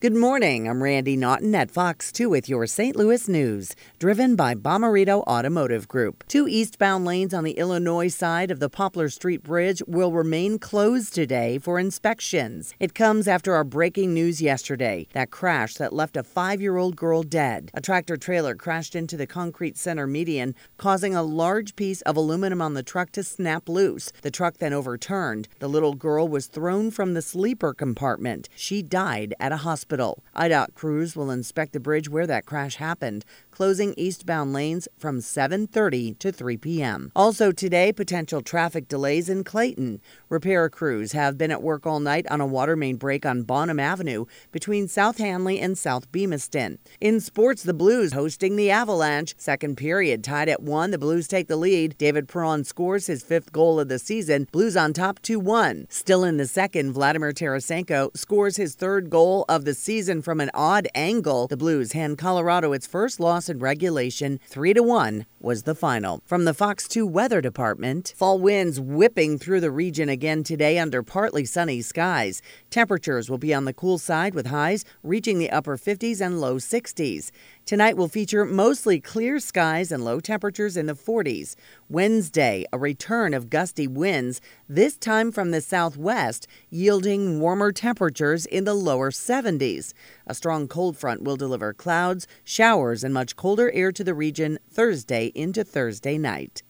Good morning. I'm Randi Naughton at Fox 2 with your St. Louis news, driven by Bomarito Automotive Group. Two eastbound lanes on the Illinois side of the Poplar Street Bridge will remain closed today for inspections. It comes after our breaking news yesterday that crash that left a five year old girl dead. A tractor trailer crashed into the concrete center median, causing a large piece of aluminum on the truck to snap loose. The truck then overturned. The little girl was thrown from the sleeper compartment. She died at a hospital hospital. IDOT crews will inspect the bridge where that crash happened, closing eastbound lanes from 7:30 to 3 p.m. Also today, potential traffic delays in Clayton. Repair crews have been at work all night on a water main break on Bonhomme Avenue between South Hanley and South Bemiston. In sports, the Blues hosting the Avalanche. Second period tied at 1. The Blues take the lead. David Perron scores his fifth goal of the season. Blues on top 2-1. Still in the second, Vladimir Tarasenko scores his third goal of the season from an odd angle. The Blues hand Colorado its first loss in regulation. 3 to 1 was the final. From the Fox 2 Weather Department, fall winds whipping through the region again today under partly sunny skies. Temperatures will be on the cool side with highs reaching the upper 50s and low 60s. Tonight will feature mostly clear skies and low temperatures in the 40s. Wednesday, a return of gusty winds, this time from the southwest, yielding warmer temperatures in the lower 70s. A strong cold front will deliver clouds, showers, and much colder air to the region Thursday into Thursday night.